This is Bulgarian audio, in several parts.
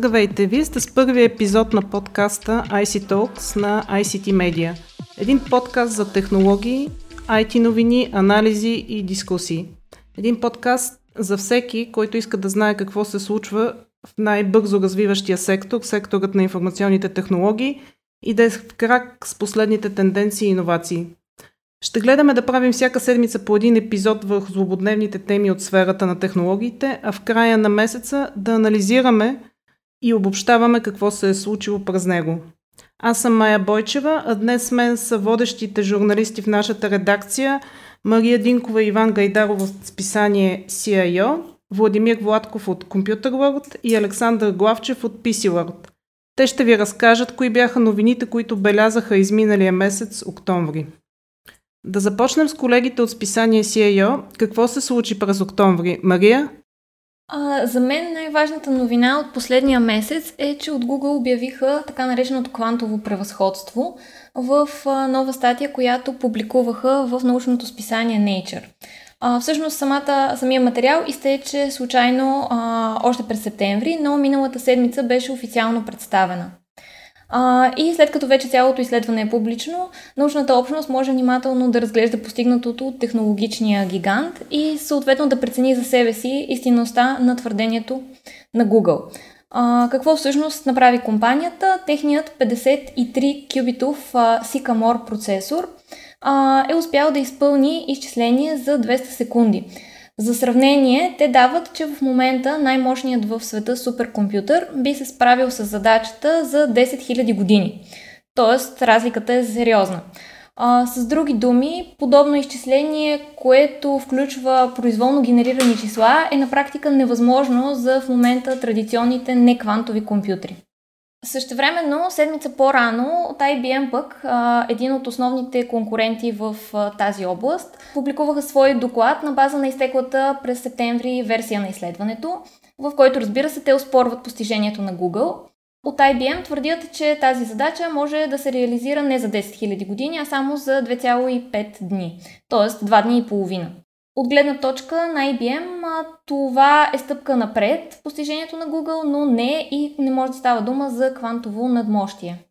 Здравейте! Вие сте с първия епизод на подкаста IC Talks на ICT Media. Един подкаст за технологии, IT новини, анализи и дискусии. Един подкаст за всеки, който иска да знае какво се случва в най-бързо развиващия сектор, секторът на информационните технологии и да е в крак с последните тенденции и иновации. Ще гледаме да правим всяка седмица по един епизод върху злободневните теми от сферата на технологиите, а в края на месеца да анализираме и обобщаваме какво се е случило през него. Аз съм Майя Бойчева, а днес с мен са водещите журналисти в нашата редакция Мария Динкова и Иван Гайдаров от списание CIO, Владимир Владков от Computer World и Александър Главчев от PC World. Те ще ви разкажат кои бяха новините, които белязаха изминалия месец октомври. Да започнем с колегите от списание CIO. Какво се случи през октомври? Мария? А, за мен най-важната новина от последния месец е, че от Google обявиха така нареченото квантово превъзходство в а, нова статия, която публикуваха в научното списание Nature. А, всъщност самата, самия материал изтече случайно а, още през септември, но миналата седмица беше официално представена. А, и след като вече цялото изследване е публично, научната общност може внимателно да разглежда постигнатото от технологичния гигант и съответно да прецени за себе си истинността на твърдението на Google. А, какво всъщност направи компанията? Техният 53 кюбитов Sycamore процесор а, е успял да изпълни изчисление за 200 секунди. За сравнение, те дават, че в момента най-мощният в света суперкомпютър би се справил с задачата за 10 000 години. Тоест, разликата е сериозна. А, с други думи, подобно изчисление, което включва произволно генерирани числа, е на практика невъзможно за в момента традиционните неквантови компютри. Същевременно, седмица по-рано от IBM пък, един от основните конкуренти в тази област, публикуваха свой доклад на база на изтеклата през септември версия на изследването, в който разбира се те оспорват постижението на Google. От IBM твърдят, че тази задача може да се реализира не за 10 000 години, а само за 2,5 дни, т.е. 2 дни и половина. От гледна точка на IBM това е стъпка напред в постижението на Google, но не и не може да става дума за квантово надмощие.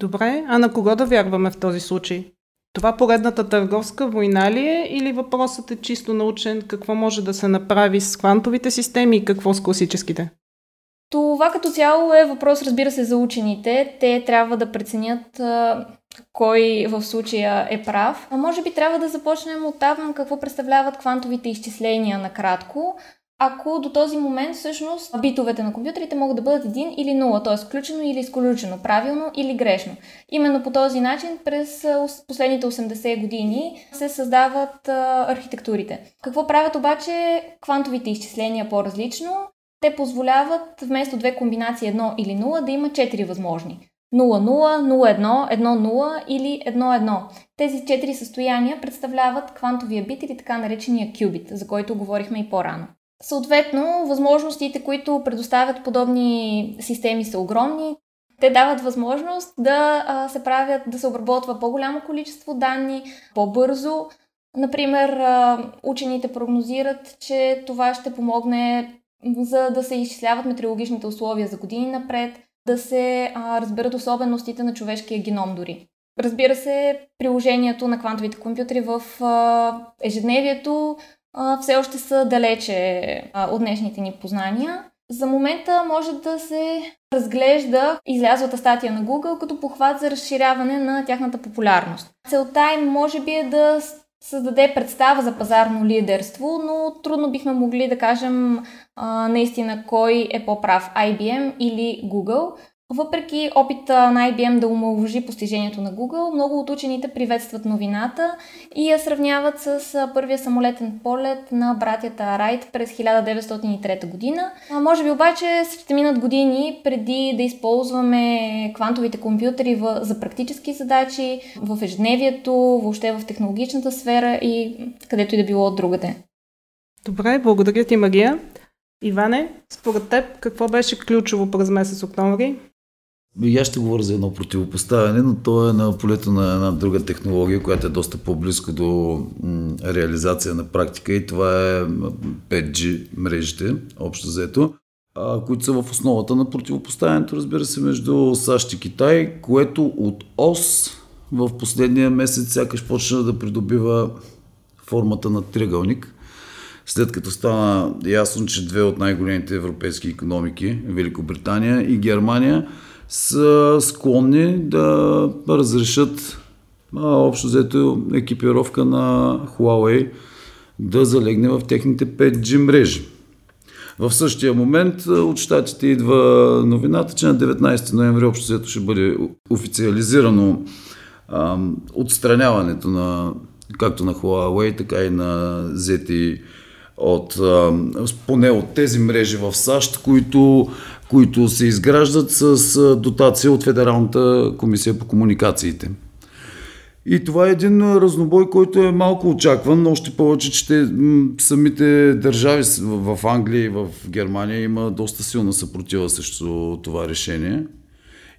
Добре, а на кого да вярваме в този случай? Това поредната търговска война ли е или въпросът е чисто научен? Какво може да се направи с квантовите системи и какво с класическите? Това като цяло е въпрос, разбира се, за учените. Те трябва да преценят кой в случая е прав. А може би трябва да започнем от там какво представляват квантовите изчисления накратко. Ако до този момент всъщност битовете на компютрите могат да бъдат 1 или 0, т.е. включено или изключено, правилно или грешно. Именно по този начин през последните 80 години се създават архитектурите. Какво правят обаче квантовите изчисления по-различно? Те позволяват вместо две комбинации 1 или 0 да има 4 възможни. 0,0, 0,1, 1,0 или 1,1. Тези четири състояния представляват квантовия бит или така наречения кюбит, за който говорихме и по-рано. Съответно, възможностите, които предоставят подобни системи са огромни. Те дават възможност да се правят, да се обработва по-голямо количество данни по-бързо. Например, учените прогнозират, че това ще помогне за да се изчисляват метеорологичните условия за години напред, да се а, разберат особеностите на човешкия геном дори. Разбира се, приложението на квантовите компютри в а, ежедневието а, все още са далече а, от днешните ни познания. За момента може да се разглежда излязлата статия на Google като похват за разширяване на тяхната популярност. Целта им може би е да създаде представа за пазарно лидерство, но трудно бихме могли да кажем наистина кой е по-прав, IBM или Google. Въпреки опита на IBM да омалважи постижението на Google, много от учените приветстват новината и я сравняват с първия самолетен полет на братята Райт през 1903 година. А може би обаче ще минат години преди да използваме квантовите компютри за практически задачи, в ежедневието, въобще в технологичната сфера и където и да било от другаде. Добре, благодаря ти, Мария. Иване, според теб какво беше ключово през месец октомври? И аз ще говоря за едно противопоставяне, но то е на полето на една друга технология, която е доста по-близко до реализация на практика и това е 5G мрежите, общо заето. а, които са в основата на противопоставянето, разбира се, между САЩ и Китай, което от ОС в последния месец сякаш почна да придобива формата на триъгълник, след като стана ясно, че две от най-големите европейски економики, Великобритания и Германия, са склонни да разрешат а, общо взето екипировка на Huawei да залегне в техните 5G мрежи. В същия момент от щатите идва новината, че на 19 ноември общо взето ще бъде официализирано а, отстраняването на както на Huawei, така и на ZTE от, поне от тези мрежи в САЩ, които, които се изграждат с дотация от Федералната комисия по комуникациите. И това е един разнобой, който е малко очакван, още повече, че те, самите държави в Англия и в Германия има доста силна съпротива срещу това решение.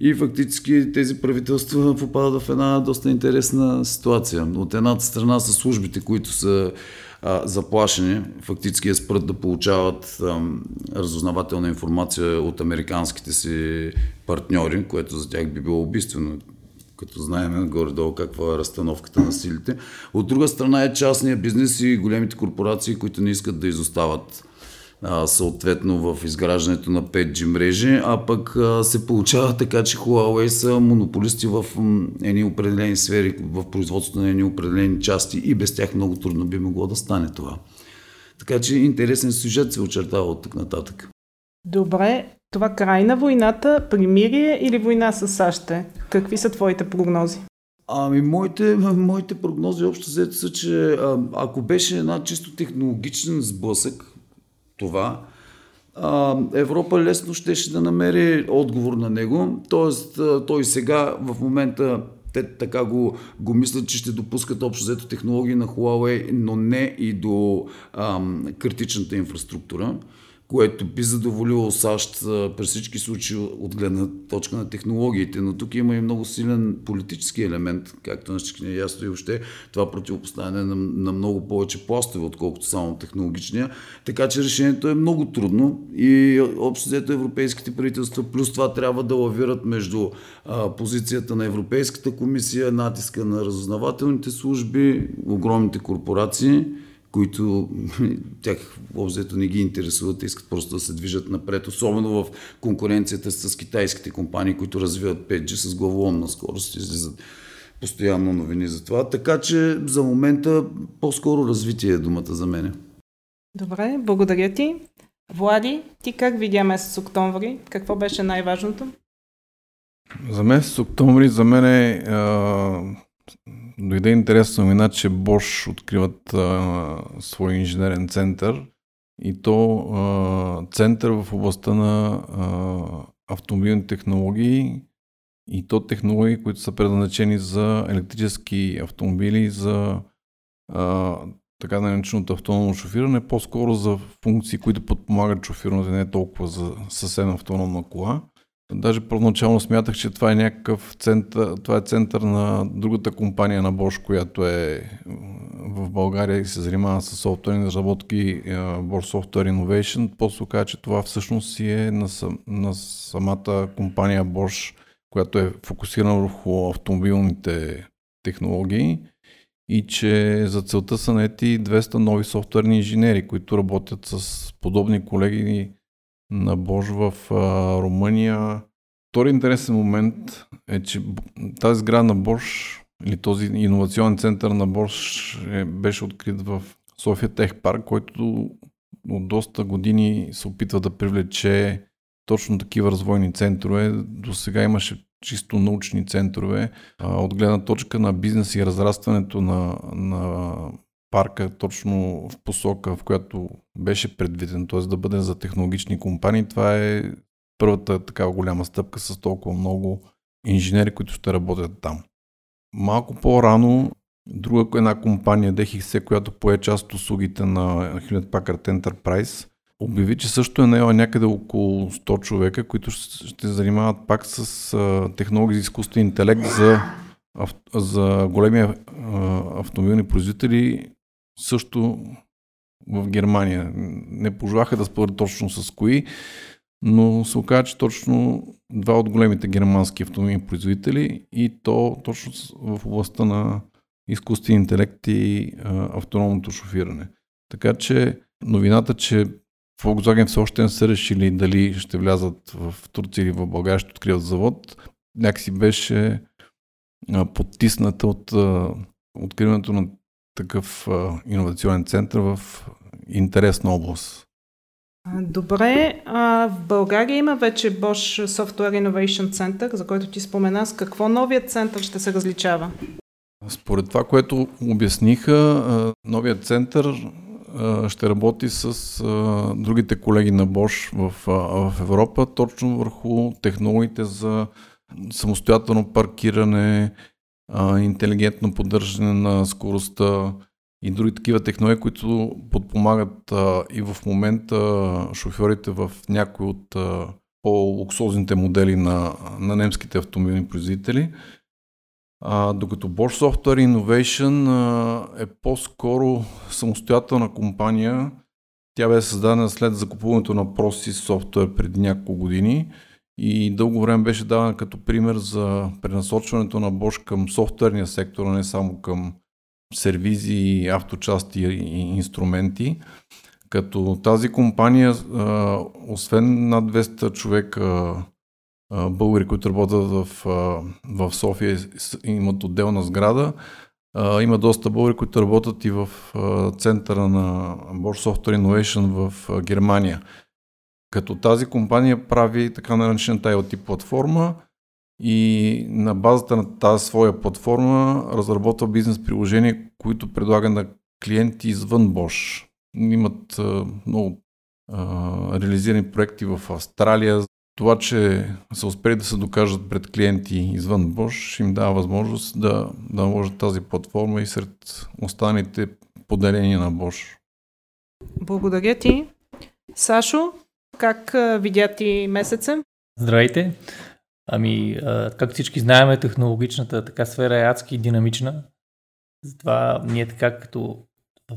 И фактически тези правителства попадат в една доста интересна ситуация. От едната страна са службите, които са а, заплашени, фактически е спрат да получават а, разузнавателна информация от американските си партньори, което за тях би било убийствено като знаем горе-долу каква е разстановката на силите. От друга страна е частния бизнес и големите корпорации, които не искат да изостават съответно в изграждането на 5G мрежи, а пък се получава така, че Huawei са монополисти в едни определени сфери, в производството на едни определени части и без тях много трудно би могло да стане това. Така че интересен сюжет се очертава от тук нататък. Добре, това край на войната, примирие или война с САЩ? Какви са твоите прогнози? Ами, моите, моите прогнози общо взето са, че ако беше една чисто технологичен сблъсък, това, а, Европа лесно щеше да намери отговор на него. Тоест, той сега в момента те така го, го мислят, че ще допускат общо взето технологии на Huawei, но не и до ам, критичната инфраструктура което би задоволило САЩ през всички случаи от гледна точка на технологиите. Но тук има и много силен политически елемент, както на всички е ясно и въобще това противопоставяне на, на много повече пластове, отколкото само технологичния. Така че решението е много трудно и общо взето европейските правителства, плюс това трябва да лавират между а, позицията на Европейската комисия, натиска на разузнавателните служби, огромните корпорации които тях обзето не ги интересуват, искат просто да се движат напред, особено в конкуренцията с китайските компании, които развиват 5G с главоломна скорост, излизат постоянно новини за това. Така че за момента по-скоро развитие е думата за мене. Добре, благодаря ти. Влади, ти как видя месец октомври? Какво беше най-важното? За месец октомври за мен е дойде интересна новина, че Bosch откриват а, свой инженерен център и то а, център в областта на а, автомобилни технологии и то технологии, които са предназначени за електрически автомобили, за а, така нареченото автономно шофиране, по-скоро за функции, които подпомагат шофирането, не толкова за съвсем автономна кола. Даже първоначално смятах, че това е някакъв център, това е център на другата компания на Bosch, която е в България и се занимава с софтуерни разработки Bosch Software Innovation. После каза, че това всъщност си е на, на самата компания Bosch, която е фокусирана върху автомобилните технологии и че за целта са наети 200 нови софтуерни инженери, които работят с подобни колеги на Бож в а, Румъния. Втори интересен момент е, че тази сграда на Бош или този иновационен център на Бош е, беше открит в София Тех Парк, който от доста години се опитва да привлече точно такива развойни центрове. До сега имаше чисто научни центрове. От гледна точка на бизнес и разрастването на, на парка точно в посока, в която беше предвиден, т.е. да бъде за технологични компании. Това е първата такава голяма стъпка с толкова много инженери, които ще работят там. Малко по-рано друга една компания DXC, която пое част от услугите на Hewlett Packard Enterprise, обяви, че също е наела някъде около 100 човека, които ще занимават пак с технологии за изкуствен интелект за, за големи автомобилни производители също в Германия. Не пожелаха да спорят точно с кои, но се оказа, че точно два от големите германски автомобилни производители и то точно в областта на изкуствен интелект и а, автономното шофиране. Така че новината, че Volkswagen все още не са решили дали ще влязат в Турция или в България, ще откриват завод, някакси беше а, потисната от а, откриването на такъв а, иновационен център в интересна област. Добре, а в България има вече Bosch Software Innovation Center, за който ти спомена. С какво новият център ще се различава? Според това, което обясниха, новият център ще работи с другите колеги на Bosch в, в Европа, точно върху технологиите за самостоятелно паркиране, интелигентно поддържане на скоростта, и други такива технологии, които подпомагат а, и в момента шофьорите в някои от а, по-луксозните модели на, на немските автомобилни производители. А, докато Bosch Software Innovation а, е по-скоро самостоятелна компания. Тя бе създадена след закупуването на Prosis Software преди няколко години и дълго време беше давана като пример за пренасочването на Bosch към софтуерния сектор, а не само към сервизи, авточасти и инструменти. Като тази компания, освен над 200 човека българи, които работят в, в София, имат отделна сграда, има доста българи, които работят и в центъра на Bosch Software Innovation в Германия. Като тази компания прави така наречената IoT платформа, и на базата на тази своя платформа разработва бизнес приложения, които предлага на клиенти извън Bosch. Имат много реализирани проекти в Австралия. Това, че са успели да се докажат пред клиенти извън Bosch, им дава възможност да, да наложат тази платформа и сред останалите поделения на Bosch. Благодаря ти. Сашо, как видя ти месеца? Здравейте! Ами, както всички знаем, технологичната така сфера е адски динамична. Затова ние така като в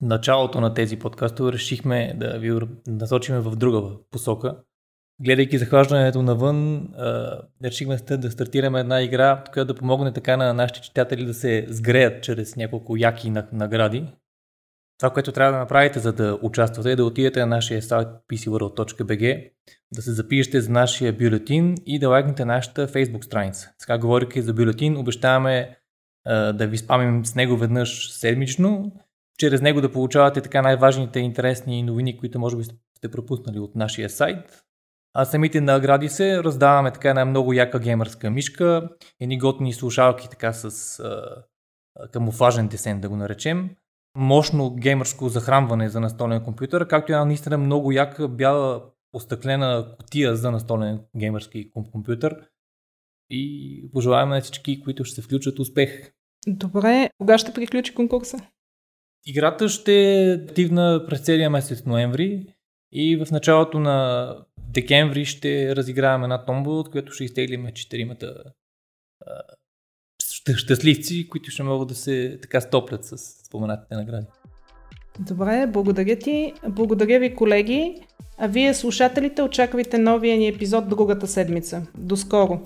началото на тези подкастове решихме да ви насочиме в друга посока. Гледайки захлаждането навън, решихме да стартираме една игра, която да помогне така на нашите читатели да се сгреят чрез няколко яки награди. Това, което трябва да направите, за да участвате, е да отидете на нашия сайт pcworld.bg, да се запишете за нашия бюлетин и да лайкнете нашата Facebook страница. Сега, говоряки за бюлетин, обещаваме а, да ви спамим с него веднъж седмично, чрез него да получавате така най-важните интересни новини, които може би сте пропуснали от нашия сайт. А самите награди се раздаваме така една много яка геймърска мишка, едни готни слушалки така с а, камуфлажен десен да го наречем, мощно геймърско захранване за настолен компютър, както и една наистина много яка бяла остъклена котия за настолен геймърски компютър. И пожелаваме на всички, които ще се включат успех. Добре, кога ще приключи конкурса? Играта ще е активна през целия месец ноември и в началото на декември ще разиграваме една томба, от която ще изтеглиме четиримата щастливци, които ще могат да се така стоплят с споменатите награди. Добре, благодаря ти. Благодаря ви, колеги. А вие, слушателите, очаквайте новия ни епизод другата седмица. До скоро!